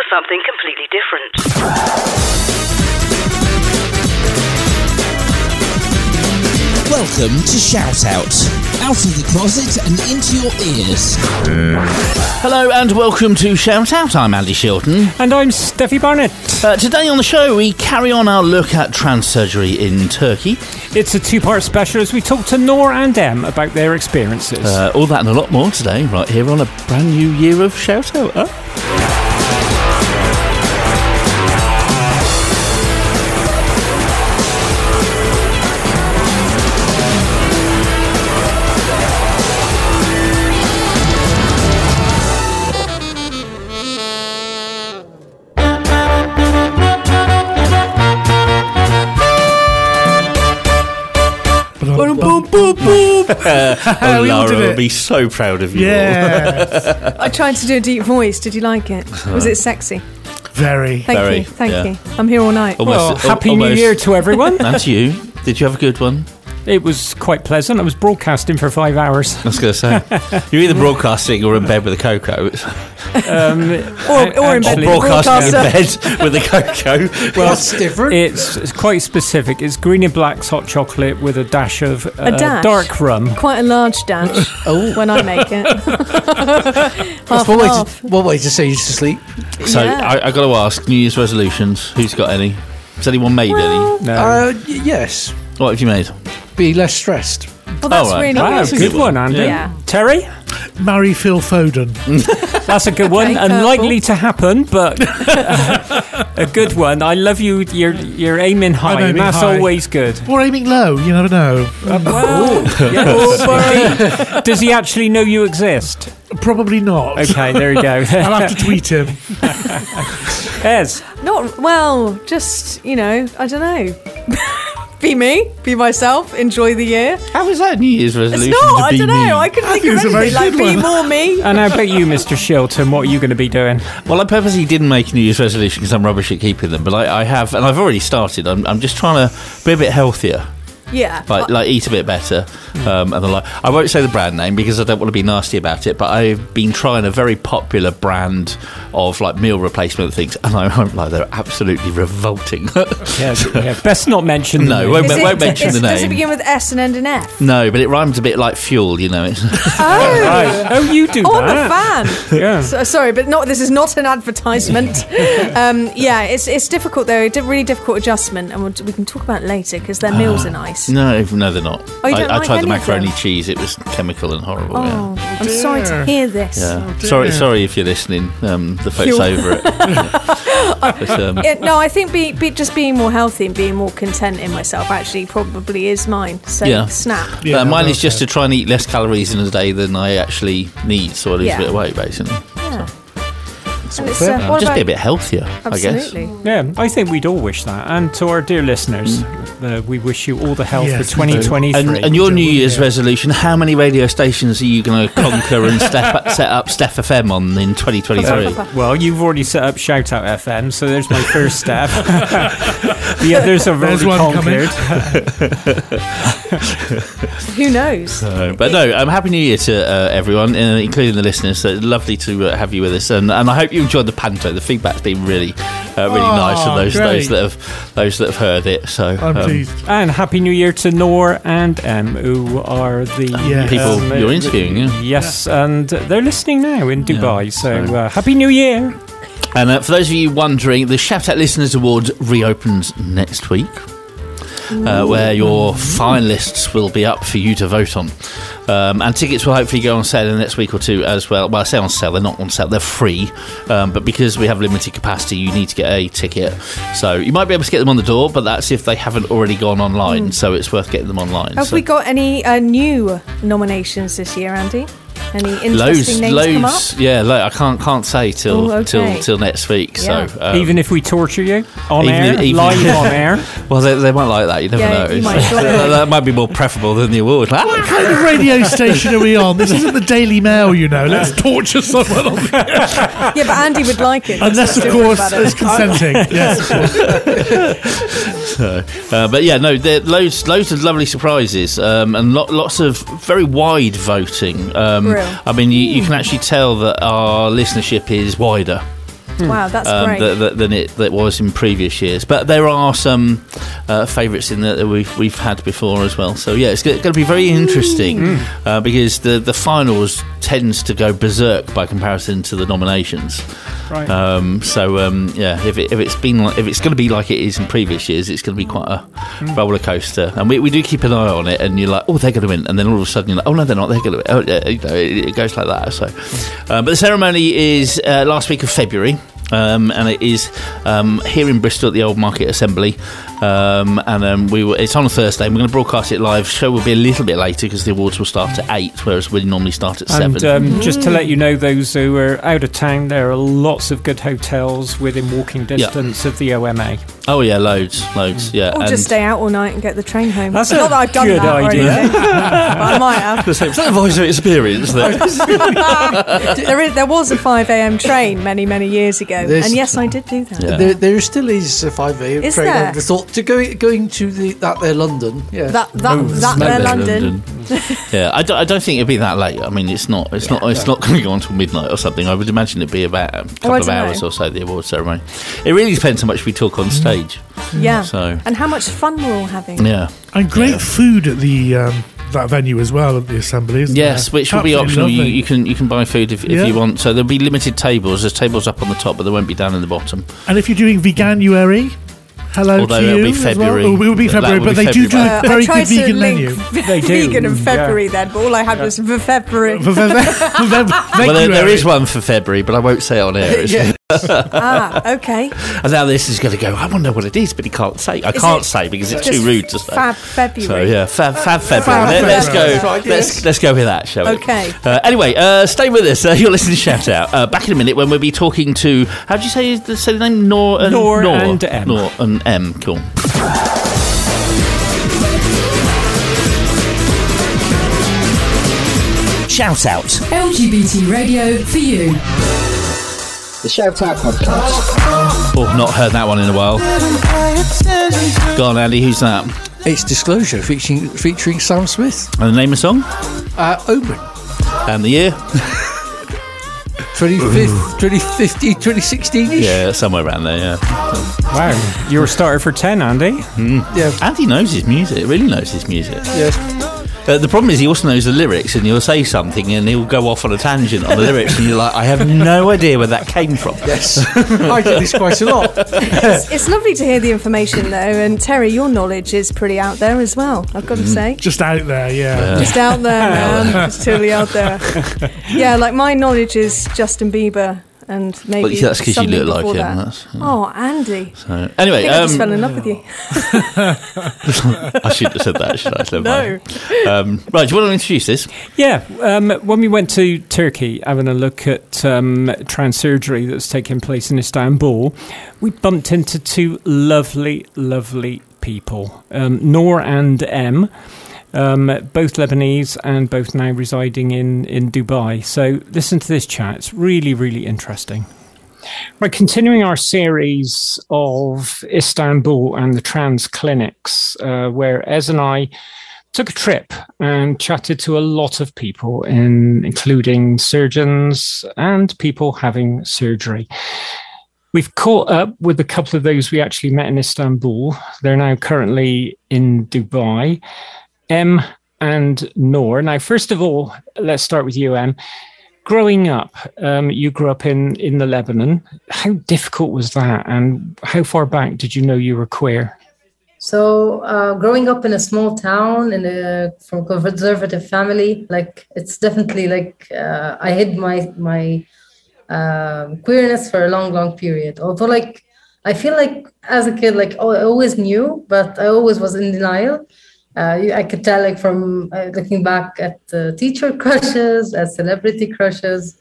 for something completely different. Welcome to Shout Out. Out of the closet and into your ears. Hello and welcome to Shout Out. I'm Andy Shilton. And I'm Steffi Barnett. Uh, today on the show, we carry on our look at trans surgery in Turkey. It's a two part special as we talk to Nor and Em about their experiences. Uh, all that and a lot more today, right here on a brand new year of Shout Out. Huh? Oh, we all Laura did will be so proud of you. all. Yeah, I tried to do a deep voice. Did you like it? Uh-huh. Was it sexy? very. Thank Very, you. Thank yeah. you. I'm here all night. Almost, well, al- Happy New Year to everyone. And to you. Did you have a good one? It was quite pleasant. I was broadcasting for five hours. I was going to say. You're either broadcasting or in bed with a cocoa. Um, Or, or in bed actually- broadcasting in bed with a cocoa. well, That's different. it's, it's quite specific. It's green and black hot chocolate with a dash of uh, dash? dark rum. Quite a large dash oh, when I make it. half one and way, to, one way to say you to sleep. So Yeah. I, I got to ask, New Year's resolutions. Who's got any? Has anyone made any? No. Uh, y- yes, What have you made? Be less stressed. Well, that's Oh, really wow, good. that's a good good one, one. Andy. Yeah. Terry, Marry Phil Foden. that's a good one. Okay, Unlikely to happen, but a good one. I love you. You're you're aiming high, and aiming that's high. always good. Or aiming low, you never know. Uh, well, yes. Does he actually know you exist? Probably not. Okay, there you go. I'll have to tweet him. Ez, Not well. Just you know, I don't know. Be me. Be myself. Enjoy the year. How is that New Year's It's resolution not. to I don't me? know. I couldn't think of it's a very anything. Like good be more me. and how about you, Mr. Shilton? What are you going to be doing? Well, I purposely didn't make a New Year's resolution because I'm rubbish at keeping them, but I, I have, and I've already started. I'm, I'm just trying to be a bit healthier, Yeah. like like eat a bit better, um, and the like. I won't say the brand name because I don't want to be nasty about it, but I've been trying a very popular brand of like meal replacement things, and I won't lie, they're absolutely revolting. Yeah, yeah, best not mention. No, name. won't Is I it- won't mention is- the Does it begin with S and end in F? no, but it rhymes a bit like fuel, you know. It's, Oh, Right. Oh, you do oh I'm a fan. Yeah. So, sorry, but not. This is not an advertisement. um, yeah, it's it's difficult though. It's a really difficult adjustment, and we'll, we can talk about it later because their meals are nice. No, no, they're not. Oh, you I, don't I like tried the any of them? macaroni cheese; it was chemical and horrible. Oh, yeah. I'm sorry to hear this. Yeah. sorry, sorry if you're listening. Um, the folks You're- over it. but, um, Yeah, no, I think be, be, just being more healthy and being more content in myself actually probably is mine. So Yeah. snap. Yeah, uh, mine well is just to try and eat less calories in a day than I actually need, so I lose Yeah. a bit of weight, basically. Yeah. And it's, fair. uh, just be a bit healthier, I guess. Yeah, I think we'd all wish that. And to our dear listeners, uh, we wish you all the health Yes, for we 2023. And, and your New Year's Yeah. resolution, how many radio stations are you going to conquer and step, set up Steph FM on in 2023? well, you've already set up Shout Out FM, so there's my first step. the others have There's already one coming. conquered. Who knows? Uh, but no, um, happy New Year to uh, everyone, uh, including the listeners. Uh, lovely to uh, have you with us, and, and I hope you enjoyed the panto. The feedback's been really, uh, really Oh, nice from those great. those that have those that have heard it. So I'm um, pleased. And Happy New Year to Nor and Em, who are the Yeah. People you're interviewing, yeah. Yes, and they're listening now in Dubai. Yeah, so so- uh, Happy New Year. And uh, for those of you wondering, the Shout Out Listeners Awards reopens next week, uh, where your finalists will be up for you to vote on. Um, and tickets will hopefully go on sale in the next week or two as well. Well, I say on sale, they're not on sale, they're free. Um, but because we have limited capacity, you need to get a ticket. So you might be able to get them on the door, but that's if they haven't already gone online. So it's worth getting them online. Have So- we got any uh, new nominations this year, Andy? Any interesting Loads, names come up? loads, yeah. Lo- I can't can't say till Oh, okay. till till next week. Yeah. So um, even if we torture you on even air, even- live on air. Well, they, they might like that. You never Yeah, know. you might that, that might be more preferable than the award. Ah, What kind of radio station are we on? This isn't the Daily Mail, you know. Let's torture someone on the Yeah, but Andy would like it. Unless, of course, about it. it's consenting. yes, of course. uh, but yeah, no, there loads loads of lovely surprises um, and lo- lots of very wide voting. Um, Real. I mean, you, you can actually tell that our listenership is wider. Wow, that's um, great. th- th- than it that was in previous years. But there are some uh, favourites in there that we've we've had before as well. So yeah, it's going to be very interesting uh, because the the finals tends to go berserk by comparison to the nominations. Right. Um, so um, yeah, if, it, if it's been like, if it's going to be like it is in previous years, it's going to be quite a roller coaster. And we, we do keep an eye on it. And you're like, oh, they're going to win, and then all of a sudden you're like, oh no, they're not. They're going to win. Oh, yeah, you know, it, it goes like that. So, uh, but the ceremony is uh, last week of February. Um, and it is um, here in Bristol at the Old Market Assembly, um, and um, we were, it's on a Thursday. and We're going to broadcast it live. Show will be a little bit later because the awards will start at eight, whereas we normally start at seven. And um, just to let you know, those who are out of town, there are lots of good hotels within walking distance of the OMA. Oh yeah, loads, loads, mm. yeah. or and- just stay out all night and get the train home. That's a Not that I've done good that or idea. anything, but I might have. Is that a voice of experience? There? there, is, there was a 5 a.m. train many, many years ago. There's- and yes, I did do that. Yeah. There, there still is a five a.m. Is train. there? I thought to go going to the that there London. Yeah, That, that, oh, that there, London. yeah, I don't, I don't think it'd be that late. I mean, it's not, it's not, it's not going to go on till midnight or something. I would imagine it'd be about a couple Oh, of hours know. or so. The award ceremony. It really depends how much we talk on stage. Yeah. So And how much fun we're all having. yeah, And great food at the um, that venue as well at the assembly. Isn't yes, there? which will be optional. You, you can you can buy food if, if Yeah. you want. So there'll be limited tables. There's tables up on the top, but they won't be down in the bottom. And if you're doing veganuary, hello Although to it'll you. be as well. February. Oh, it will be February, will but be they do do February. a Uh, very good vegan to link menu. They do, vegan and yeah. February then, but all I had was for February. well, Well, there, there is one for February, but I won't say it on air. It's- yeah. ah, okay. And now this is going to go. I wonder what it is, but he can't say. I Is can't it say because it's too rude to say. Fab February. So yeah, Fab, Fab February. Fab Let, us February. go. Right, let's yes. let's go with that, shall we? Okay. Uh, anyway, uh, stay with us. Uh, you're listening to Shout Out. Uh, back in a minute when we'll be talking to. How do you say the, say the name? Nor and Nor and M. Nor and M. Cool. Shout out. LGBT radio for you. The Shout Out Podcast. Oh, not heard that one in a while. Go on, Andy. Who's that? it's Disclosure featuring featuring Sam Smith. And the name of the song Uh, Omen. and the year? 25th, 2015, 2016 ish. Yeah, somewhere around there. Yeah. Wow, you're a starter for 10, Andy. Yeah. Andy knows his music. Really knows his music. Yes. Uh, the problem is he also knows the lyrics, and he'll say something, and he'll go off on a tangent on the lyrics, and you're like, I have no idea where that came from. Yes. I do this quite a lot. It's, it's lovely to hear the information though, and Terry, your knowledge is pretty out there as well. I've got to say. Just out there, yeah. Just out there, man. It's totally out there. Yeah, like my knowledge is Justin Bieber and maybe. But that's because you something look like him. That. That's, Oh, Andy. so, I anyway, think I just fell in um, love with you. I shouldn't have said that, should I? Never No. Um, right, do you want to introduce this? Yeah, um, when we went to Turkey having a look at um, trans surgery that's taking place in Istanbul, we bumped into two lovely, lovely people, um, Noor and M. Um, both Lebanese and both now residing in, in Dubai. So listen to this chat. It's really, really interesting. Right, continuing our series of Istanbul and the trans clinics, uh, where Ez and I took a trip and chatted to a lot of people, in, including surgeons and people having surgery. We've caught up with a couple of those we actually met in Istanbul. They're now currently in Dubai. M and Noor. Now, first of all, let's start with you, Em. Growing up, um, you grew up in, in the Lebanon. How difficult was that? And how far back did you know you were queer? So, uh, growing up in a small town in a from a conservative family, like it's definitely like uh, I hid my my um, queerness for a long, long period. Although, like I feel like as a kid, like I always knew, but I always was in denial. Uh, I could tell, like from uh, looking back at uh, teacher crushes, at celebrity crushes.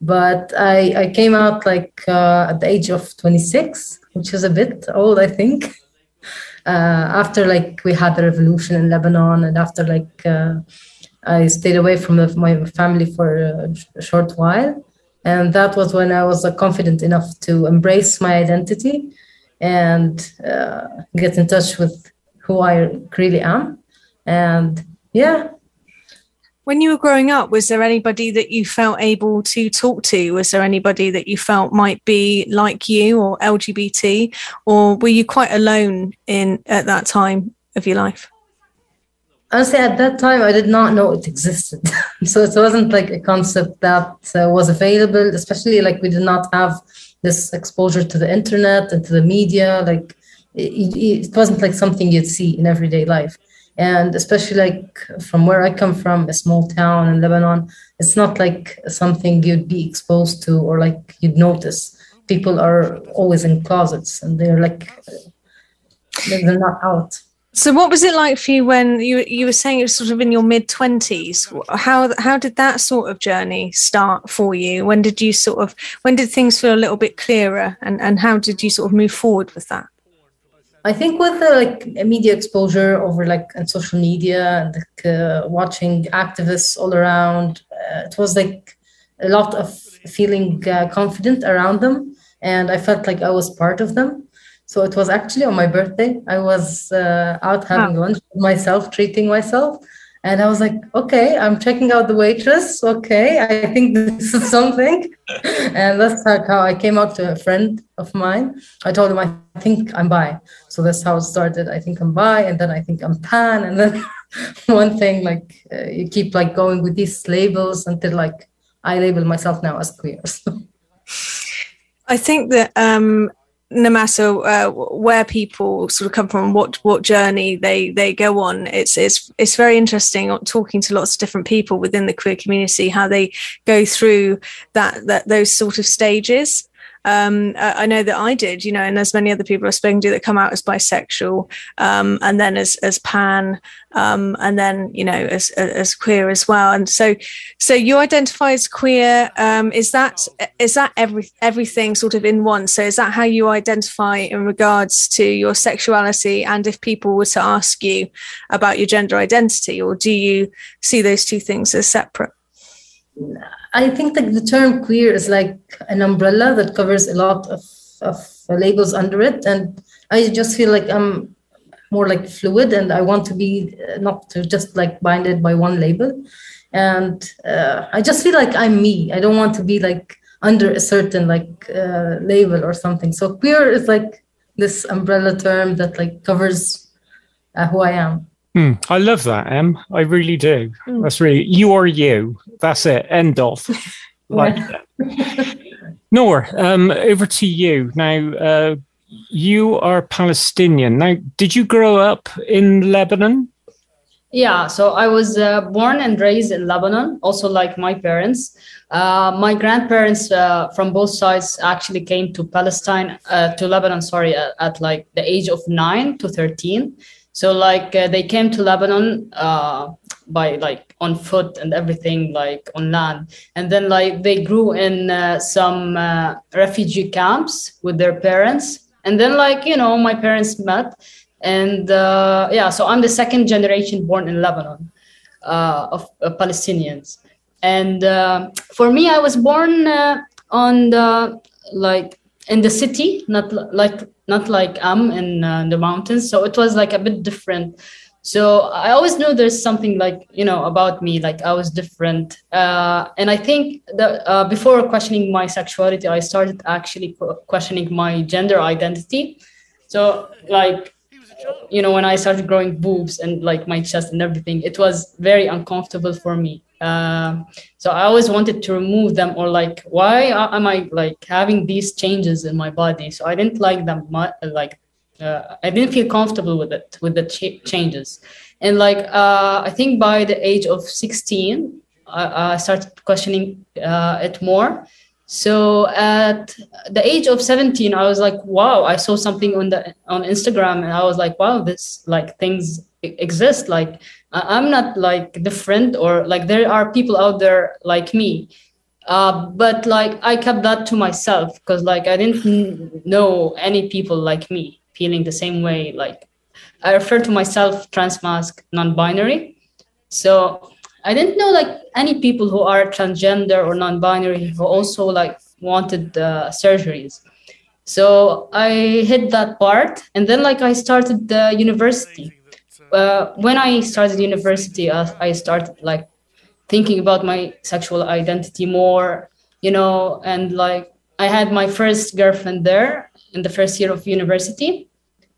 But I I came out like uh, at the age of 26, which is a bit old, I think uh, after like we had the revolution in Lebanon, and after like uh, I stayed away from my family for a, short while, and that was when I was confident enough to embrace my identity and get in touch with who I really am, and yeah, When you were growing up, was there anybody that you felt able to talk to? Was there anybody that you felt might be like you or LGBT, or were you quite alone in at that time of your life? Honestly, at that time, I did not know it existed. so it wasn't like a concept that uh, was available, especially like we did not have this exposure to the internet and to the media. Like it, it wasn't like something you'd see in everyday life. And especially like from where I come from, a small town in Lebanon, it's not like something you'd be exposed to or like you'd notice. People are always in closets and they're like, they're not out. So, what was it like for you when you you were saying it was sort of in your mid twenties? How how did that sort of journey start for you? When did you sort of when did things feel a little bit clearer, and and how did you sort of move forward with that? I think with the like media exposure over like and social media and like, uh, watching activists all around, uh, it was like a lot of feeling uh, confident around them, and I felt like I was part of them. So it was actually on my birthday. I was uh, out having lunch with myself, treating myself. And I was like, okay, I'm checking out the waitress. Okay, I think this is something. and that's how I came out to a friend of mine. I told him, I think I'm bi. So that's how it started. I think I'm bi, and then I think I'm pan. And then one thing, like, uh, you keep like going with these labels until like I label myself now as queer. I think that um, no matter uh, where people sort of come from, what what journey they they go on, it's it's it's very interesting talking to lots of different people within the queer community how they go through that that those sort of stages um, I know that I did, you know, and there's many other people I've spoken to that come out as bisexual, um, and then as as pan, um, and then you know as as queer as well. And so, so you identify as queer. Um, is that is that every everything sort of in one? So is that how you identify in regards to your sexuality? And if people were to ask you about your gender identity, or do you see those two things as separate? I think that the term queer is like an umbrella that covers a lot of, of labels under it. And I just feel like I'm more like fluid and I want to be uh, not to just like binded by one label. And uh, I just feel like I'm me. I don't want to be like under a certain like uh, label or something. So queer is like this umbrella term that like covers uh, who I am. Mm, I love that, Em. I really do. Mm. That's really you are you. That's it. End of. like Noor, um, over to you now. Uh, you are Palestinian. Now, did you grow up in Lebanon? Yeah, so I was uh, born and raised in Lebanon, also like my parents. Uh, my grandparents uh, from both sides actually came to Palestine, uh, to Lebanon, sorry, at, at, like the age of nine to 13. So like uh, they came to Lebanon uh, by like on foot and everything like on land, and then like they grew in uh, some uh, refugee camps with their parents, and then like you know my parents met, and uh, yeah, so I'm the second generation born in Lebanon uh, of Palestinians, and for me I was born on the like in the city, not like not like I'm in uh, the mountains. So it was like a bit different. So I always knew there's something like you know about me, like I was different. Uh, and I think that uh, before questioning my sexuality, I started actually questioning my gender identity. So like you know when I started growing boobs and like my chest and everything, it was very uncomfortable for me. Um, so I always wanted to remove them or like, why am I like having these changes in my body? So I didn't like them much, like, uh, I didn't feel comfortable with it, with the ch- changes. And like, uh, I think by the age of 16, I, I started questioning uh, it more. So at the age of 17, I was like, wow, I saw something on the on Instagram and I was like, wow, this like things exist. Like i'm not like different or like there are people out there like me. Uh, but like i kept that to myself because like i didn't know any people like me feeling the same way. Like i refer to myself transmasc non-binary. So i didn't know like any people who are transgender or non-binary who also like wanted uh, surgeries so i hit that part and then like i started the university uh, when I started university, I started like thinking about my sexual identity more, you know, and like I had my first girlfriend there in the first year of university.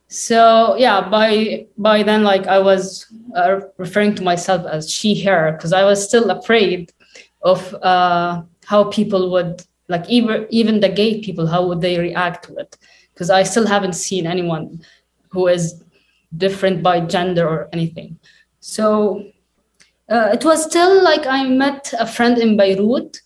So yeah, by by then like I was uh, referring to myself as she her because I was still afraid of uh, how people would like even even the gay people how would they react to it because I still haven't seen anyone who is different by gender or anything. So uh, it was still like I met a friend in Beirut.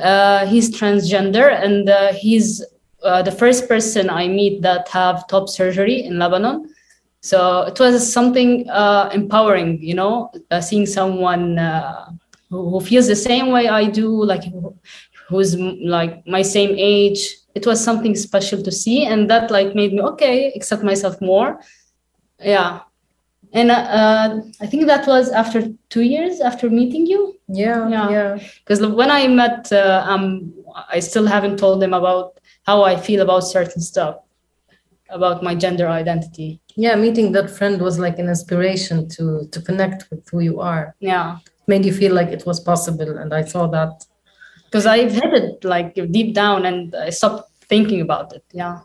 Uh, he's transgender and uh, he's uh, the first person I meet that have top surgery in Lebanon. So it was something uh, empowering, you know, uh, seeing someone who, who, feels the same way I do, like who, who's like my same age. It was something special to see, and that like made me okay, accept myself more. Yeah, and uh, I think that was after two years after meeting you. Yeah, yeah. Because yeah. when I met, uh, um, I still haven't told them about how I feel about certain stuff, about my gender identity. Yeah, meeting that friend was like an inspiration to to connect with who you are. Yeah, made you feel like it was possible, and I saw that because I've hid it like deep down, and I stopped thinking about it. Yeah.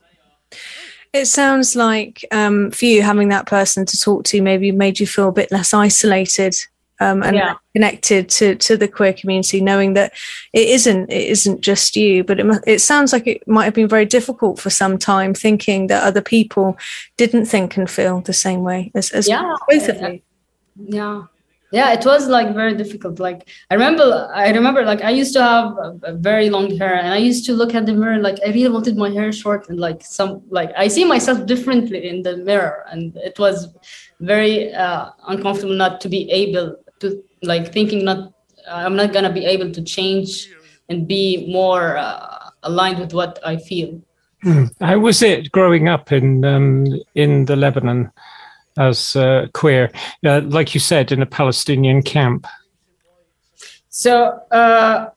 It sounds like um, for you having that person to talk to maybe made you feel a bit less isolated um, and yeah. connected to to the queer community, knowing that it isn't it isn't just you. But it it sounds like it might have been very difficult for some time, thinking that other people didn't think and feel the same way as, as yeah. both of you. Yeah, yeah it was like very difficult like i remember i remember like i used to have a, a very long hair and i used to look at the mirror like i really wanted my hair short and like some like i see myself differently in the mirror and it was very uh, uncomfortable not to be able to like thinking not i'm not gonna be able to change and be more uh, aligned with what i feel hmm. how was it growing up in um, in the lebanon as uh, queer, uh, like you said, in a Palestinian camp? So uh,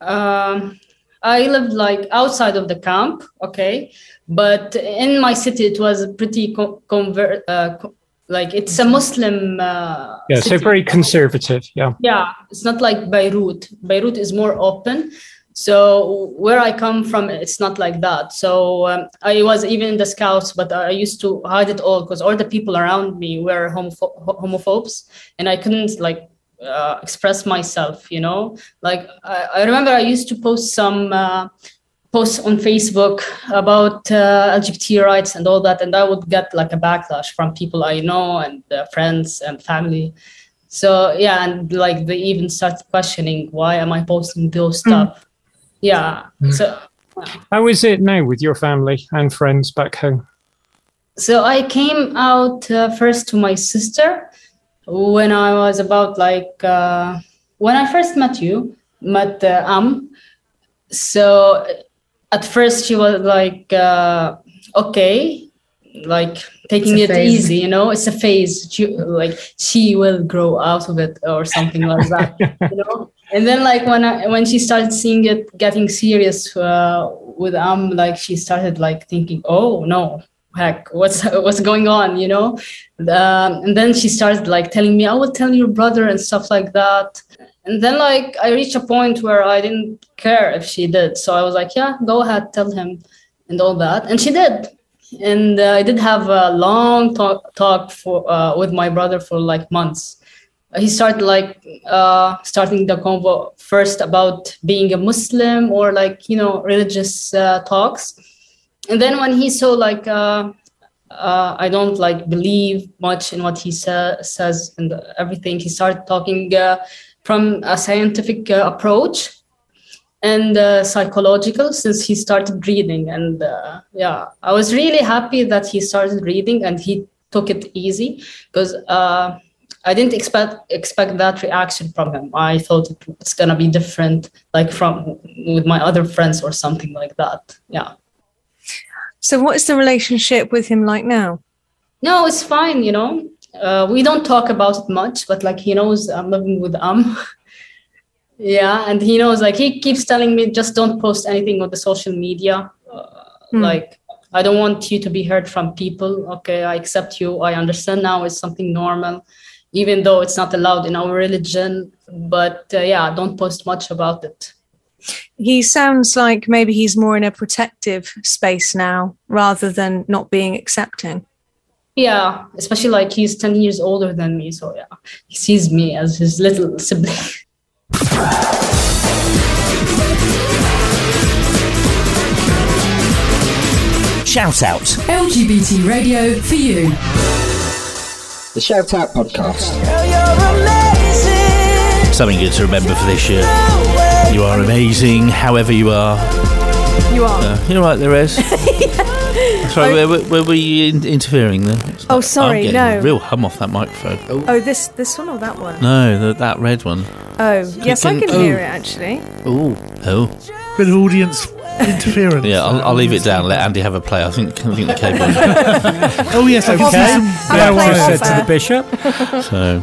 um, I lived like outside of the camp, okay, but in my city it was pretty co- convert. Uh, co- like it's a Muslim. Uh, yeah, city. so very conservative. Yeah. Yeah, it's not like Beirut. Beirut is more open. So where I come from, it's not like that. So um, I was even in the scouts, but I used to hide it all because all the people around me were homopho- homophobes, and I couldn't like uh, express myself. You know, like I, I, remember I used to post some uh, posts on Facebook about uh, LGBT rights and all that, and I would get like a backlash from people I know and uh, friends and family. So yeah, and like they even start questioning why am I posting those mm. stuff. Mm yeah. Mm. So how is it now with your family and friends back home? So I came out uh, first to my sister when I was about like uh, when I first met you, met uh, Am. So at first she was like, uh, okay, like taking it phase. easy, you know, it's a phase. She, like she will grow out of it or something like that, you know and then like when I, when she started seeing it getting serious uh, with Am, like she started like thinking, oh no, heck, what's what's going on, you know? Um, and then she started like telling me, I will tell your brother and stuff like that. And then like I reached a point where I didn't care if she did, so I was like, yeah, go ahead, tell him, and all that, and she did. And uh, I did have a long talk talk for uh, with my brother for like months. He started like uh, starting the convo first about being a Muslim or like you know religious uh, talks, and then when he saw like uh, uh I don't like believe much in what he sa- says and everything, he started talking uh, from a scientific uh, approach and uh, psychological since he started reading and uh, yeah i was really happy that he started reading and he took it easy because uh, I didn't expect expect that reaction from him. I thought it, it's gonna be different, like from with my other friends or something like that. Yeah. So, what is the relationship with him like now? No, it's fine. You know, uh, we don't talk about it much, but like he knows I'm living with Am. yeah, and he knows like he keeps telling me just don't post anything on the social media. Uh, hmm. Like I don't want you to be heard from people. Okay, I accept you. I understand now. It's something normal even though it's not allowed in our religion. But uh, yeah, don't post much about it. He sounds like maybe he's more in a protective space now rather than not being accepting. Yeah, especially like he's 10 years older than me. So yeah, he sees me as his little sibling. Shout out. LGBT radio for you. The Shout Out Podcast. Something good to remember for this year. You are amazing, however you are. You are. Uh, you're right there is. Ez. Sorry, oh. where, where, where were you in- interfering then? It's Oh, sorry, I'm getting no. a real hum off that microphone. Oh. oh, this this one or that one? No, the, that red one. Oh, yes, I can- can hear oh. it actually. Oh, oh. Bit of audience interference. Yeah, I'll, I'll leave it down. Let Andy have a play. I think I think the cable. Oh yes, I can see Okay. some. Yeah, play what I off said to air. the bishop. so,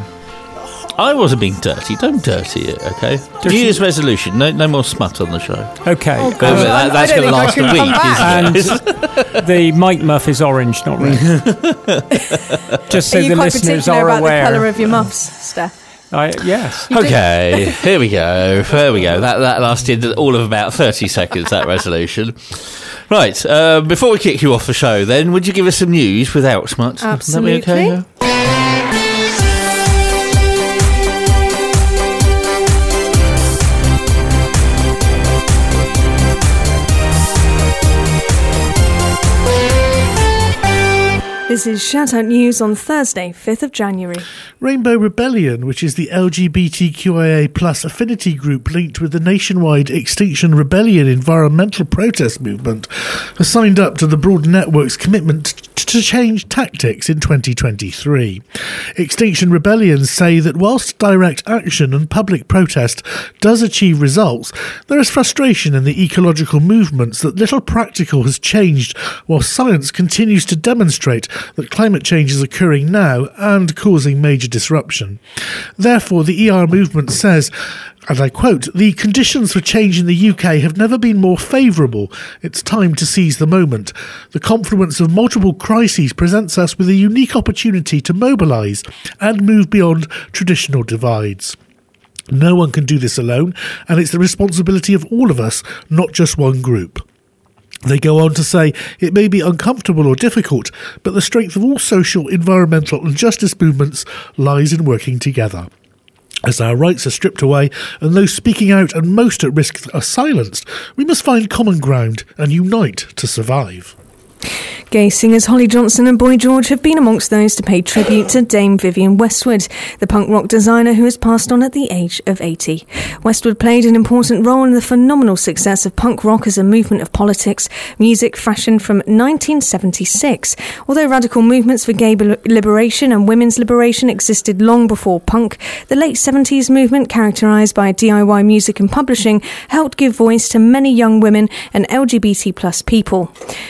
I wasn't being dirty. Don't dirty it, okay? New Year's resolution. No, no more smut on the show. Okay. Oh, But God. that- I- I that's don't going to think I last can a come week, back. the mic muff is orange, not red. Just so are you the quite listeners particular are about aware. the colour of your muffs, Steph? I, yes. Okay, here we go. There we go. That that lasted all of about thirty seconds. That resolution. Right. Uh, before we kick you off the show, then, would you give us some news without smut? Would that be okay? This is Shout Out News on Thursday, 5th of January. Rainbow Rebellion, which is the LGBTQIA plus affinity group linked with the nationwide Extinction Rebellion environmental protest movement, has signed up to the broad network's commitment to change tactics in 2023. Extinction Rebellion say that whilst direct action and public protest does achieve results, there is frustration in the ecological movements that little practical has changed while science continues to demonstrate that climate change is occurring now and causing major disruption. Therefore, the ER movement says, and I quote, the conditions for change in the UK have never been more favourable. It's time to seize the moment. The confluence of multiple crises presents us with a unique opportunity to mobilise and move beyond traditional divides. No one can do this alone, and it's the responsibility of all of us, not just one group. They go on to say it may be uncomfortable or difficult, but the strength of all social, environmental, and justice movements lies in working together. As our rights are stripped away and those speaking out and most at risk are silenced, we must find common ground and unite to survive. Gay singers Holly Johnson and Boy George have been amongst those to pay tribute to Dame Vivienne Westwood, the punk rock designer who has passed on at the age of 80. Westwood played an important role in the phenomenal success of punk rock as a movement of politics, music, fashion from 1976. Although radical movements for gay liberation and women's liberation existed long before punk, the late 70s movement, characterized by DIY music and publishing, helped give voice to many young women and LGBT plus people.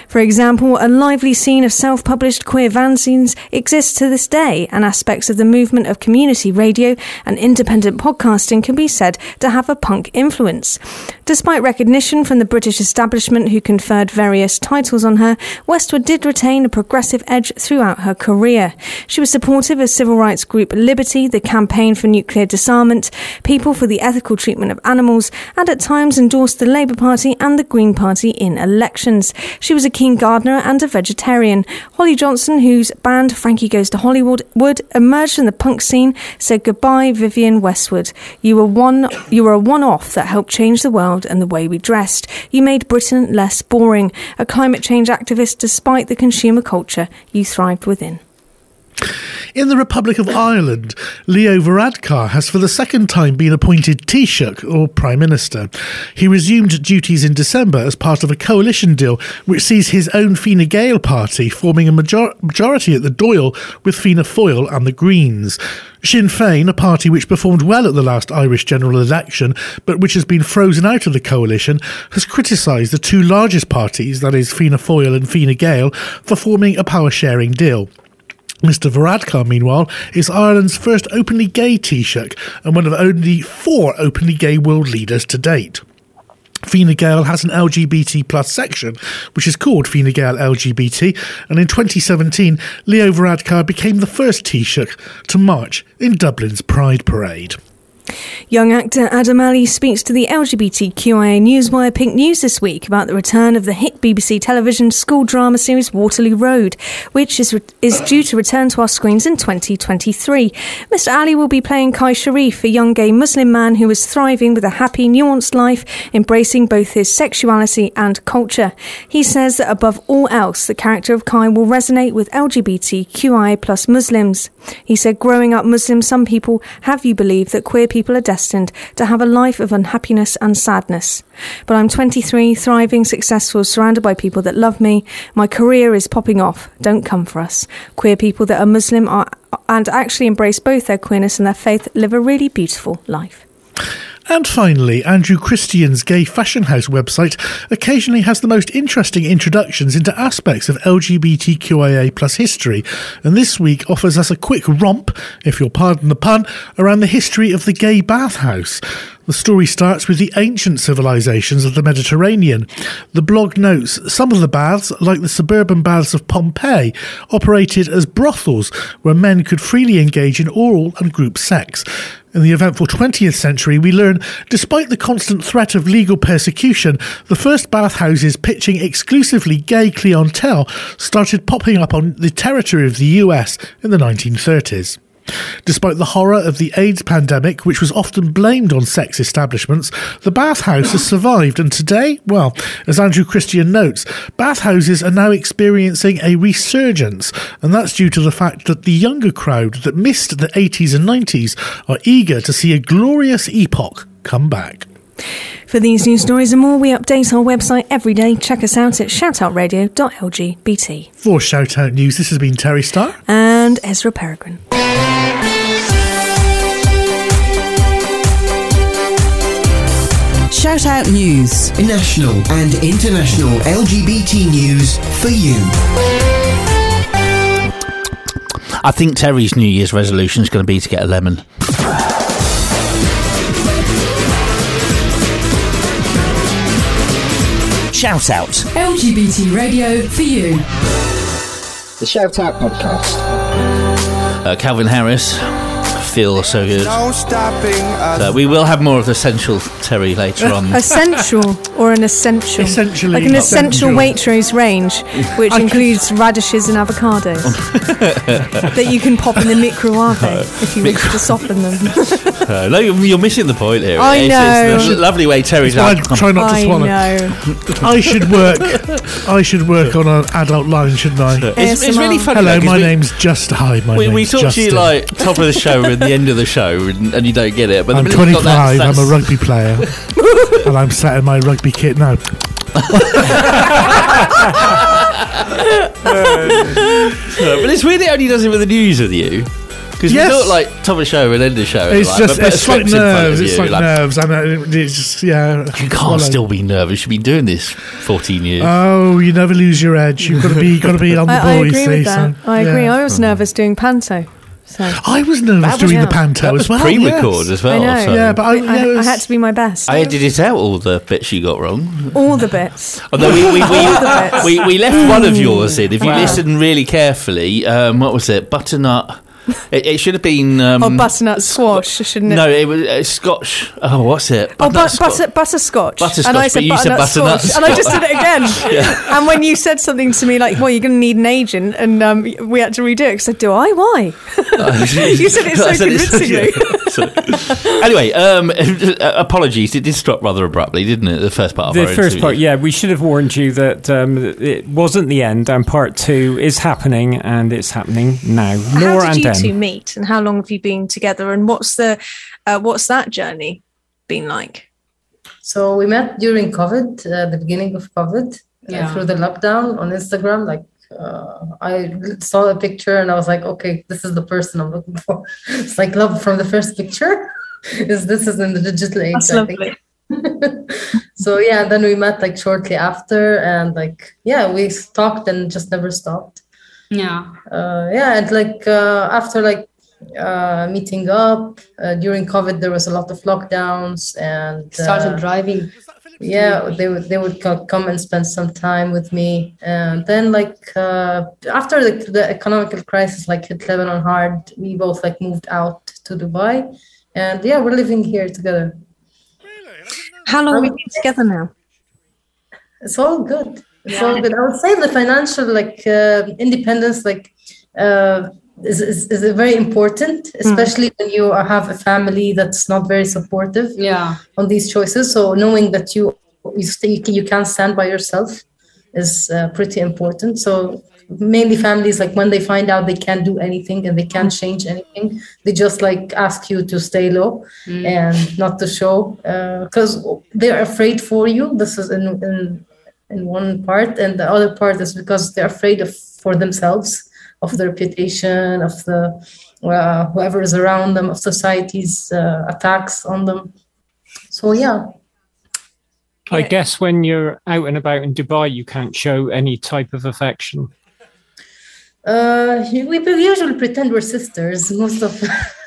For example, a lively scene of self published queer fanzines exists to this day, and aspects of the movement of community radio and independent podcasting can be said to have a punk influence. Despite recognition from the British establishment who conferred various titles on her, Westwood did retain a progressive edge throughout her career. She was supportive of civil rights group Liberty, the Campaign for Nuclear Disarmament, People for the Ethical Treatment of Animals, and at times endorsed the Labour Party and the Green Party in elections. She was a keen gardener and a vegetarian. Holly Johnson, whose band Frankie Goes to Hollywood would emerged from the punk scene, said goodbye, Vivienne Westwood. You were one you were a one off that helped change the world and the way we dressed. You made Britain less boring. A climate change activist despite the consumer culture you thrived within. In the Republic of Ireland, Leo Varadkar has for the second time been appointed Taoiseach, or Prime Minister. He resumed duties in December as part of a coalition deal which sees his own Fine Gael party forming a major- majority at the Dáil with Fianna Fáil and the Greens. Sinn Féin, a party which performed well at the last Irish general election but which has been frozen out of the coalition, has criticised the two largest parties, that is Fianna Fáil and Fine Gael, for forming a power sharing deal. Mr. Varadkar, meanwhile, is Ireland's first openly gay Taoiseach and one of only four openly gay world leaders to date. Fine Gael has an LGBT plus section, which is called Fine Gael LGBT, and in 2017, Leo Varadkar became the first Taoiseach to march in Dublin's Pride Parade. Young actor Adam Ali speaks to the LGBTQIA Newswire Pink News this week about the return of the hit BBC television school drama series Waterloo Road, which is, re- is due to return to our screens in 2023. Mr. Ali will be playing Kai Sharif, a young gay Muslim man who is thriving with a happy, nuanced life, embracing both his sexuality and culture. He says that above all else, the character of Kai will resonate with LGBTQI plus Muslims. He said, growing up Muslim, some people have you believe that queer people are destined to have a life of unhappiness and sadness. But I'm 23, thriving, successful, surrounded by people that love me. My career is popping off. Don't come for us. Queer people that are Muslim are, and actually embrace both their queerness and their faith live a really beautiful life. And finally, Andrew Christian's Gay Fashion House website occasionally has the most interesting introductions into aspects of LGBTQIA plus history, and this week offers us a quick romp, if you'll pardon the pun, around the history of the gay bathhouse. The story starts with the ancient civilizations of the Mediterranean. The blog notes some of the baths, like the suburban baths of Pompeii, operated as brothels where men could freely engage in oral and group sex. In the eventful 20th century, we learn, despite the constant threat of legal persecution, the first bathhouses pitching exclusively gay clientele started popping up on the territory of the US in the 1930s. Despite the horror of the AIDS pandemic, which was often blamed on sex establishments, the bathhouse has survived, and today, well, as Andrew Christian notes, bathhouses are now experiencing a resurgence, and that's due to the fact that the younger crowd that missed the 80s and 90s are eager to see a glorious epoch come back. For these news stories and more, we update our website every day. Check us out at shoutoutradio.lgbt. For Shoutout News, this has been Terry Starr. And Ezra Peregrine. Shout Out News. National and international LGBT news for you. I think Terry's New Year's resolution is going to be to get a lemon. Shout Out. LGBT radio for you. The Shout Out Podcast. Uh, Calvin Harris, feel so good. So we will have more of the essential Terry later on. Essential or an essential? Essentially Like an essential essential. Waitrose range, which includes radishes and avocados that you can pop in the microwave if you wish to soften them. Uh, no, you're, you're missing the point here. I It's, it's know. the lovely way Terry's I try not to I swallow. know. I should work. I should work on an adult line, shouldn't I? It's, it's really funny. Hello, though, 'cause my we, name's Just. Hi, my We, name's we talk to you like top of the show and the end of the show, and, and you don't get it. But I'm minute you've got 25. I'm a that's- rugby player, and I'm sat in my rugby kit now. but it's weird it only does it with the news with you. Because Yes. we thought like top of the show and end of the show. It's like, just but put a it's like script in front of nerves. It's you, like nerves. I know. It's just yeah. You can't Swallow. still be nervous. You've been doing this 14 years. Oh, you never lose your edge. You've got to be. Got to be on the I, ball. I you agree see, with that. so, I agree. yeah. I was hmm. nervous doing panto. So I was nervous That was- doing yeah. the panto that was as well. pre-record yes. as well. I know. So. Yeah, but I, I, yeah, I had to be my best. I edited out all the bits you got wrong. All the bits. Although we we, the bits. we, we, we left one of yours in. If you Wow. listen really carefully, um, what was it? Butternut. It, it should have been. Um, or butternut squash, shouldn't it? No, it was uh, Scotch. Oh, what's it? Oh, Butternut but, Scotch. butter, butterscotch. Butterscotch, and I but said butternut butternut squash. And I just did it again. And when you said something to me like, well, you're going to need an agent, and um, we had to redo it, I said, do I? Why? you said it so said convincingly. Yeah. So- anyway, um, apologies. It did stop rather abruptly, didn't it? The first part of The our first interview. part, yeah, we should have warned you that um, it wasn't the end, and part two is happening, and it's happening now. Nor how did and you two Em. meet, and how long have you been together, and what's the uh, what's that journey been like? So we met during COVID, uh, the beginning of COVID, uh, through the lockdown on Instagram. Like uh, I saw a picture and I was like, okay, this is the person I'm looking for. it's like love from the first picture. is this is in the digital age? That's I think. lovely. so yeah, then we met like shortly after, and like yeah, we talked and just never stopped. Yeah. Uh, yeah, and like uh, after like uh, meeting up uh, during COVID, there was a lot of lockdowns and uh, Started driving. Yeah they would they would come and spend some time with me. And then like uh, after the, the economical crisis like hit lebanon hard we both like moved out to dubai. And yeah we're living here together. How long have you been together now? it's all good. It's all good. I would say the financial like uh, independence like uh, is, is, is very important especially when you have a family that's not very supportive yeah. on these choices. So knowing that you you, stay, you can stand by yourself is uh, pretty important. So mainly families like when they find out they can't do anything and they can't change anything they just like ask you to stay low Mm. and not to show because they're afraid for you. This is in, in in one part. And the other part is because they're afraid of for themselves of the reputation of the uh, whoever is around them of society's uh, attacks on them so yeah I guess when you're out and about in Dubai, you can't show any type of affection. Uh, we usually pretend we're sisters most of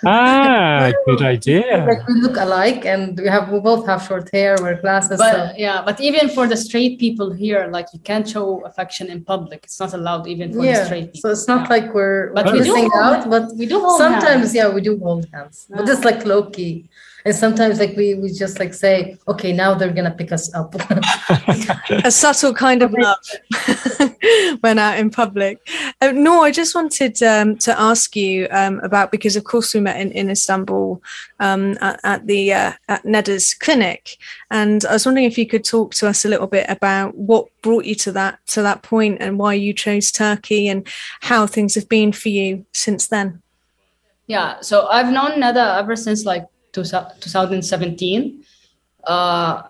Ah, good idea. like we look alike and we have we both have short hair wear glasses but so. yeah but even for the straight people here like you can't show affection in public it's not allowed even for the yeah straight people so it's not like we're But we're do hold out but we do hold sometimes hands. yeah we do hold hands but it's like low key and sometimes like we we just like say okay now they're gonna pick us up a subtle kind of love when out in public. Uh, no, I just wanted um, to ask you um, about because, of course, we met in, in Istanbul um, at, at the uh, at Neda's clinic, and I was wondering if you could talk to us a little bit about what brought you to that to that point and why you chose Turkey and how things have been for you since then. Yeah, so I've known Nada ever since like two, 2017. Uh,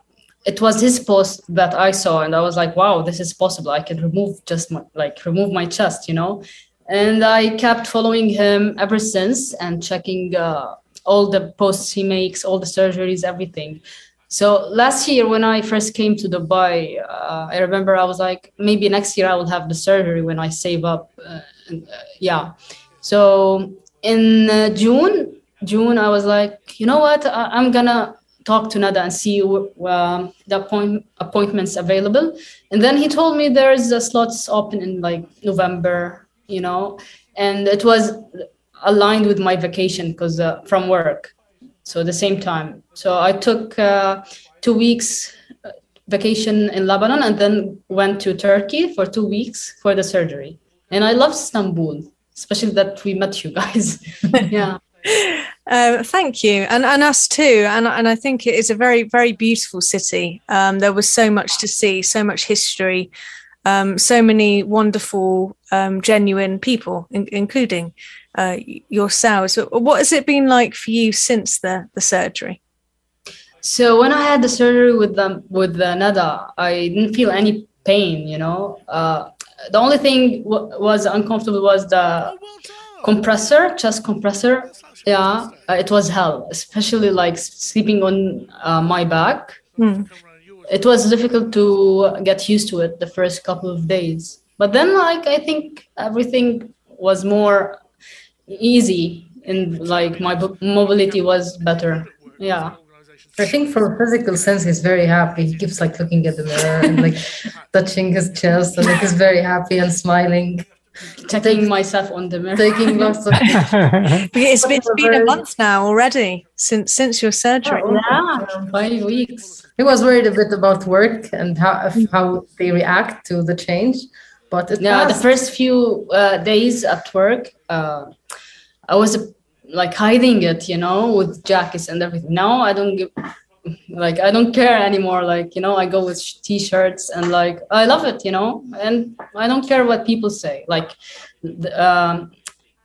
it was his post that I saw, and I was like, "Wow, this is possible. I can remove just my, like remove my chest, you know." And I kept following him ever since and checking uh, all the posts he makes, all the surgeries, everything. So last year when I first came to Dubai, uh, I remember I was like, maybe next year I will have the surgery when I save up. Uh, and, uh, yeah. So in uh, June, June, I was like, you know what? I- I'm gonna talk to Nada and see um, the appoint- appointments available. And then he told me there's a slots open in like November, you know, and it was aligned with my vacation because uh, from work. So the same time. So I took uh, two weeks uh, vacation in Lebanon and then went to Turkey for two weeks for the surgery. And I love Istanbul, especially that we met you guys. yeah. Um, thank you, and and us too. And and I think it is a very very beautiful city. Um, there was so much to see, so much history, um, so many wonderful, um, genuine people, in, including uh, yourselves. What has it been like for you since the the surgery? So when I had the surgery with the with the Nada, I didn't feel any pain. You know, uh, the only thing w- was uncomfortable was the compressor, chest compressor. Yeah, uh, it was hell, especially like sleeping on uh, my back. Hmm. It was difficult to get used to it the first couple of days, but then like I think everything was more easy and like my mobility was better. Yeah. I think from a physical sense, he's very happy. He keeps like looking at the mirror and like touching his chest, and like he's very happy and smiling. Checking myself on the mirror. Taking lots of. It's been, it's been a month now already since since your surgery. Yeah, five weeks. He was worried a bit about work and how how they react to the change, but it Yeah, the first few uh, days at work, uh, I was uh, like hiding it, you know, with jackets and everything. Now I don't give, like, I don't care anymore. Like, you know, I go with t-shirts and like, I love it, you know, and I don't care what people say. Like, um,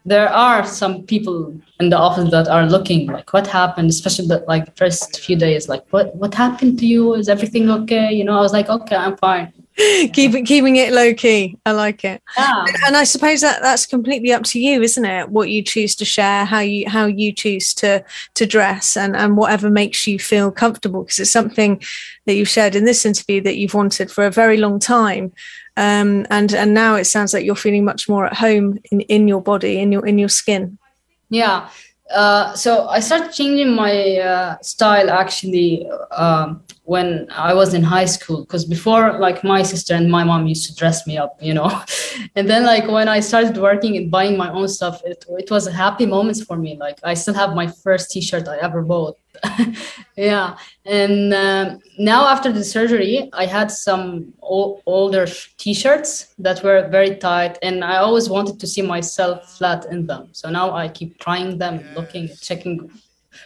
there are some people in the office that are looking like what happened? Especially the like first few days like what what happened to you? Is everything okay? You know i was like okay i'm fine keeping keeping it low key. I like it. Yeah. And, I suppose that that's completely up to you, isn't it? What you choose to share, how you how you choose to to dress, and and whatever makes you feel comfortable. Because it's something that you've shared in this interview that you've wanted for a very long time. Um, and and now it sounds like you're feeling much more at home in, in your body, in your in your skin. Yeah, uh, so I started changing my uh, style actually um, when I was in high school. Because before, like my sister and my mom used to dress me up, you know. and then, like when I started working and buying my own stuff, it it was a happy moments for me. Like I still have my first T-shirt I ever bought. yeah, and um, now after the surgery, I had some o- older T-shirts that were very tight, and I always wanted to see myself flat in them. So now I keep trying them, looking, checking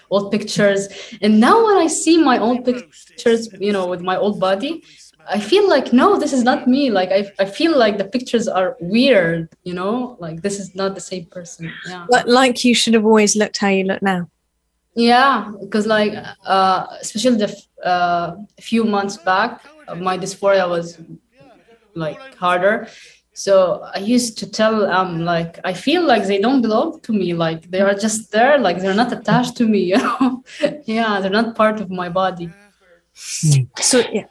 old pictures, and now when I see my own pictures, you know, with my old body. I feel like no, this is not me. Like I, I feel like the pictures are weird. You know, like this is not the same person. Yeah. But like you should have always looked how you look now. Yeah, because like uh, especially the f- uh, few months back, my dysphoria was like harder. So I used to tell um like I feel like they don't belong to me. Like they are just there. Like they're not attached to me. You know? yeah, they're not part of my body. So yeah.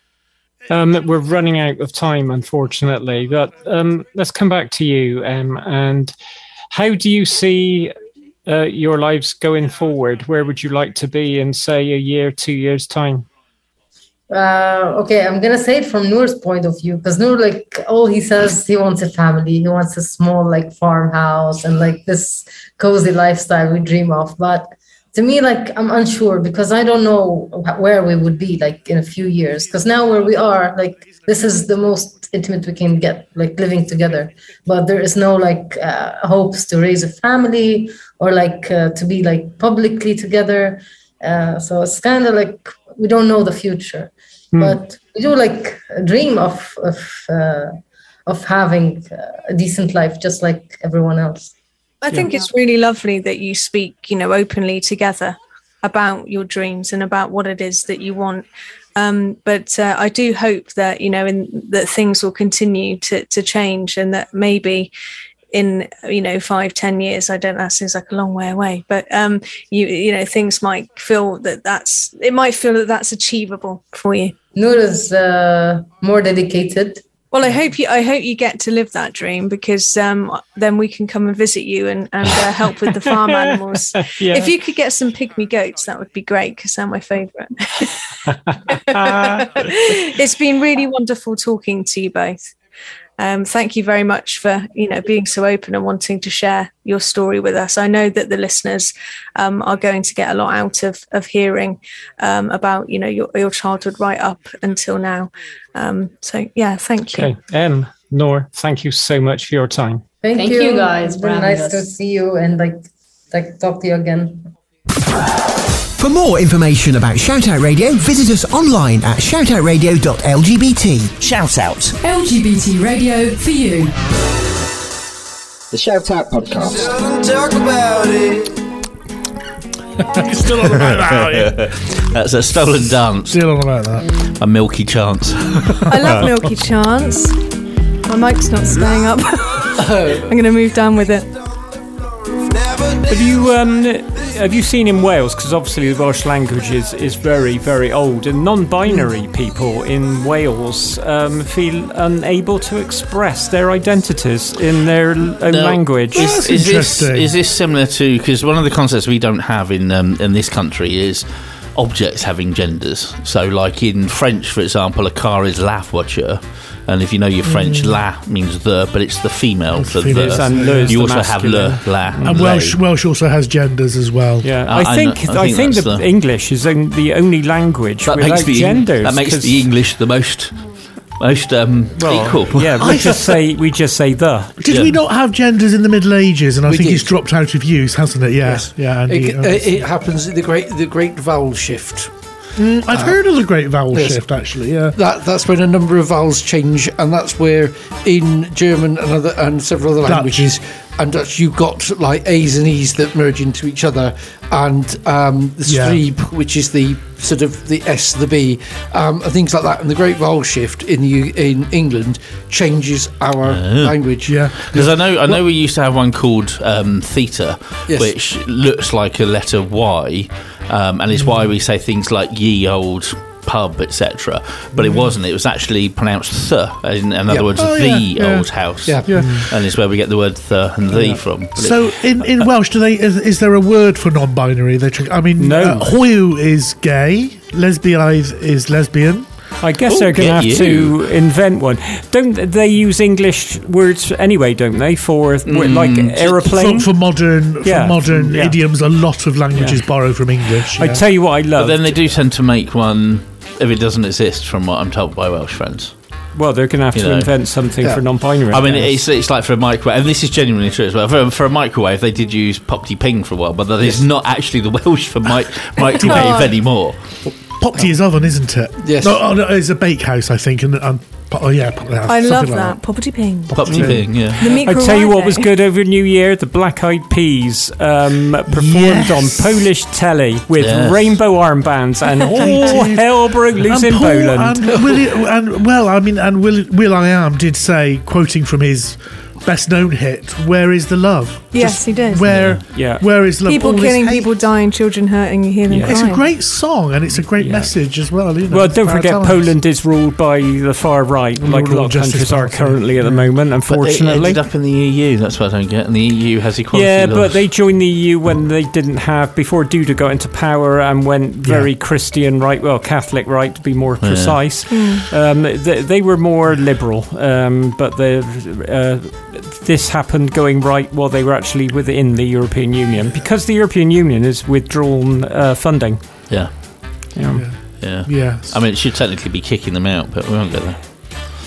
Um, we're running out of time, unfortunately. But um, let's come back to you. Um, and how do you see uh, your lives going forward? Where would you like to be in, say, a year, two years' time? Uh, okay, I'm gonna say it from Noor's point of view because Noor, like, all he says, he wants a family, he wants a small, like, farmhouse and like this cozy lifestyle we dream of. But to me, like, I'm unsure because I don't know where we would be, like, in a few years. Because now where we are, like, this is the most intimate we can get, like, living together. But there is no like uh, hopes to raise a family or like uh, to be like publicly together. Uh, so it's kind of like we don't know the future. But we do like dream of of uh, of having uh, a decent life just like everyone else. I think it's really lovely that you speak, you know, openly together about your dreams and about what it is that you want. Um, but uh, I do hope that you know, in, that things will continue to to change, and that maybe in you know five ten years i don't know that seems like a long way away but um you you know things might feel that that's it might feel that that's achievable for you. Noor is uh, more dedicated. Well i hope you i hope you get to live that dream because um then we can come and visit you and and uh, help with the farm animals. Yeah. if you could get some pygmy goats that would be great because they're my favorite. It's been really wonderful talking to you both um, thank you very much for you know being so open and wanting to share your story with us. I know that the listeners um, are going to get a lot out of of hearing um, about you know your your childhood right up until now. Um, so yeah, thank you. Okay. M, Nor, thank you so much for your time. thank, Thank you you guys it's for been having nice to see you and like like talk to you again For more information about Shoutout Radio, visit us online at shoutoutradio.lgbt. Shoutout. LGBT radio for you. The Shout Out Podcast. Talk about it. Still on about it. That's a stolen dance. Still on about that. A milky chance. I love Milky Chance. My mic's not staying up. I'm going to move down with it. Have you um, have you seen in Wales? Because obviously the Welsh language is, is very very old, and non-binary people in Wales um, feel unable to express their identities in their own Now, language. Is, That's is this interesting. is this similar to because one of the concepts we don't have in um, in this country is objects having genders. So, like in French, for example, a car is la voiture, and if you know your French, la means the, but it's the female for female. the. Yes, and le you the also have le, la, And lay. Welsh, Welsh also has genders as well. Yeah, I- I, I think know- I I think think, the the- English is on- the only language that without makes the genders. that makes 'cause- the English the most most um, well, equal. Yeah, we just say we just say the. Did Yeah. we not have genders in the Middle Ages? And I We think did. it's dropped out of use, hasn't it? Yeah, Yes. yeah. And It, it, it happens the great the great vowel shift. I've heard of the Great Vowel Yes. Shift, actually. Yeah. That that's when a number of vowels change, and that's where in German and other and several other Dutch. languages and Dutch you've got like A's and E's that merge into each other, and um, the Yeah. which is the sort of the S, the B, um, and things like that. And the great vowel shift in the in England changes our language. Yeah. Because I know, I know, we used to have one called um, theta, Yes. which looks like a letter Y, um, and it's why we say things like "ye old pub, etc. But it wasn't. It was actually pronounced "th," in, in other Yeah. words, Oh, the yeah, yeah. old house. Yeah. Yeah. and it's where we get the word "the" and "the" from. But it- So in, in Welsh, do they is, is there a word for non-binary? They I mean, No. uh, hoyw is gay, lesbiaidd is lesbian. I guess Oh, they're going to have you. to invent one. Don't they use English words anyway? Don't they for Mm. like aeroplane? for, for modern Yeah, for modern yeah. idioms. A lot of languages Yeah. borrow from English. I tell you what, I love. but then they do tend to make one if it doesn't exist, from what I'm told by Welsh friends. Well, they're going to have You to know. invent something Yeah. for non-binary. I mean, it's, it's like for a microwave, and this is genuinely true as well. For, for a microwave, they did use popty ping for a while, but that is not actually the Welsh for mic- microwave anymore. Popty is oven, isn't it? Yes. No, oh, no, it's a bakehouse, I think. And, and oh yeah, po- yeah, I love like that. Poppity ping. Popty ping, yeah. The I tell you what was good over New Year: the Black Eyed Peas um, performed Yes. on Polish telly with Yes. rainbow armbands, and all hell broke loose and in Paul- Poland. And, Will, and well, I mean, and Will, Will I Am did say, quoting from his best known hit, "Where is the love?" Yes, he did. Where, Yeah. where is love? People All this killing, hate. people dying, children hurting. You hear them Yeah. It's crying. a great song and it's a great message as well. You know, Well, it's don't about forget, times. Poland is ruled by the far right, like a lot of Justice countries are Party. currently at the moment, But it unfortunately. ended up in the EU. That's what I don't get. And the EU has equality Yeah, laws. but they joined the EU when they didn't have before Duda got into power and went very Christian right, well Catholic right to be more Yeah. precise. Um, they, they were more liberal, um, but the, uh, this happened going right while they were actually within the European Union because the European Union has withdrawn uh, funding. yeah. Yeah. Yeah. Yes. I mean, it should technically be kicking them out, but we won't get there.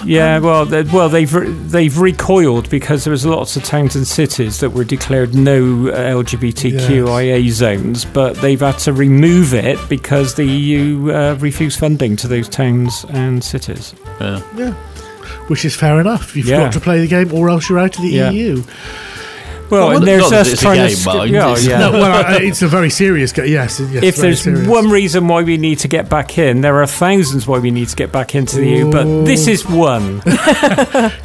Yeah, well, they, well, they've re- they've recoiled because there was lots of towns and cities that were declared no uh, LGBTQIA zones, but they've had to remove it because the EU uh, refused funding to those towns and cities. Yeah. Yeah. Which is fair enough. You've Yeah. got to play the game or else you're out of the Yeah. EU. Well, Well, and not there's us it's a trying game, to. sc- mind. yeah, It's- yeah. No, well, it's a very serious game. Yes, yes. if there's serious. one reason why we need to get back in, there are thousands why we need to get back into the EU, but this is one.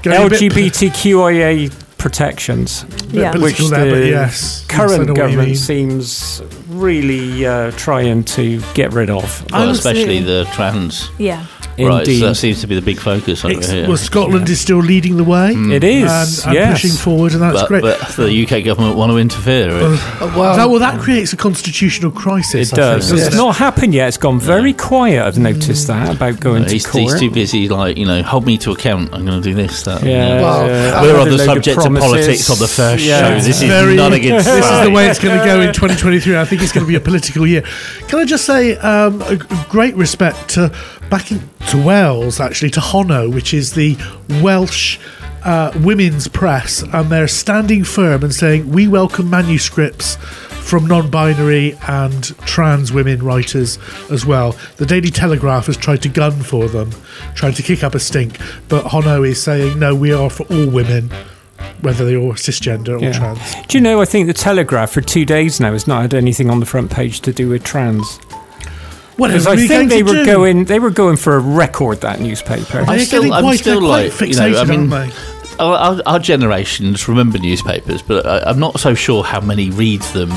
Going a bit- LGBTQIA protections, Yeah. which there, the yes. Yes, current know government seems really uh, trying to get rid of. Well, especially the trans Yeah. Rights. Indeed. That seems to be the big focus over It's- here. well, Scotland is still leading the way. It is, and, and yes. pushing forward, and that's but, great. but the UK government want to interfere. Uh, well, that, well, that creates a constitutional crisis. It I does. think, It's doesn't it? not happened yet. It's gone very quiet. I've noticed that about going to he's, court. he's too busy, like you know, hold me to account. I'm going to do this. That. Yeah, you know. Well, uh, We're on the subject of, promises. politics on the first Yeah. show. This is Very- not against. This is the way it's going to go in 2023. I think it's going to be a political year. Can I just say um, a g- great respect to back in, to Wales, actually, to Honno, which is the Welsh uh, women's press, and they're standing firm and saying we welcome manuscripts from non-binary and trans women writers as well. The Daily Telegraph has tried to gun for them, trying to kick up a stink, but Honno is saying no, we are for all women. Whether they're cisgender or Yeah. trans. Do you know? I think the Telegraph for two days now has not had anything on the front page to do with trans. What Because I think they were do? going, they were going for a record that newspaper. I'm still, I'm quite- still like, quite you know, I mean, our, our, our generations remember newspapers, but I, I'm not so sure how many read them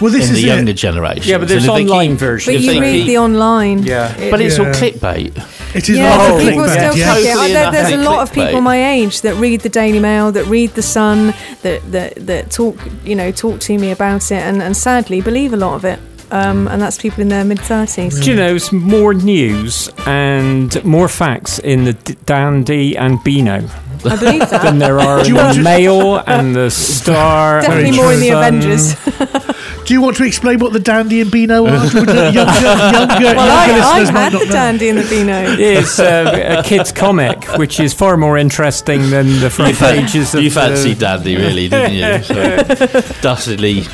Well, this in is the it. younger generation. Yeah, but there's And if they online keep- versions. But you read keep- the online. Yeah. It- But it's all clickbait. It is yeah, not but people clickbait, still yes. click it. Totally There- There's a enough lot of people my age that read the Daily Mail, that read the Sun, that that, that talk you know talk to me about it, and, and sadly believe a lot of it. Um, and that's people in their mid thirties. Do you know, it's more news and more facts in the D- Dandy and Beano I believe that. than there are in the Mail and the Star. Definitely and more in the Sun. Avengers. Do you want to explain what the Dandy and Beano are? Younger, younger, younger well, I, I listeners might had the know. Dandy and the Beano. It's uh, a kid's comic, which is far more interesting than the front pages of You the- fancied Dandy, really, didn't you? So, dastardly,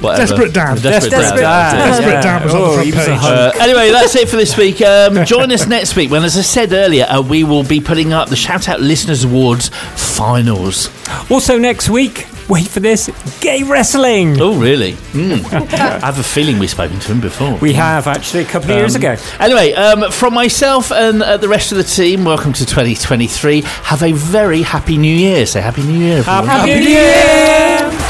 whatever. Desperate Dan. Desperate, Desperate Dan. Dan. Desperate Yeah. Dan was on Oh, the front he was a page. Uh, anyway, that's it for this week. Um, join us next week when, as I said earlier, uh, we will be putting up the Shout Out Listeners Awards finals. Also, next week, wait for this gay wrestling. Oh, really? Mm. I have a feeling we've spoken to him before. We have actually a couple of years Um, ago. Anyway, um, from myself and uh, the rest of the team, welcome to 2023. Have a very happy New Year. Say Happy New Year, everyone. Happy New Year!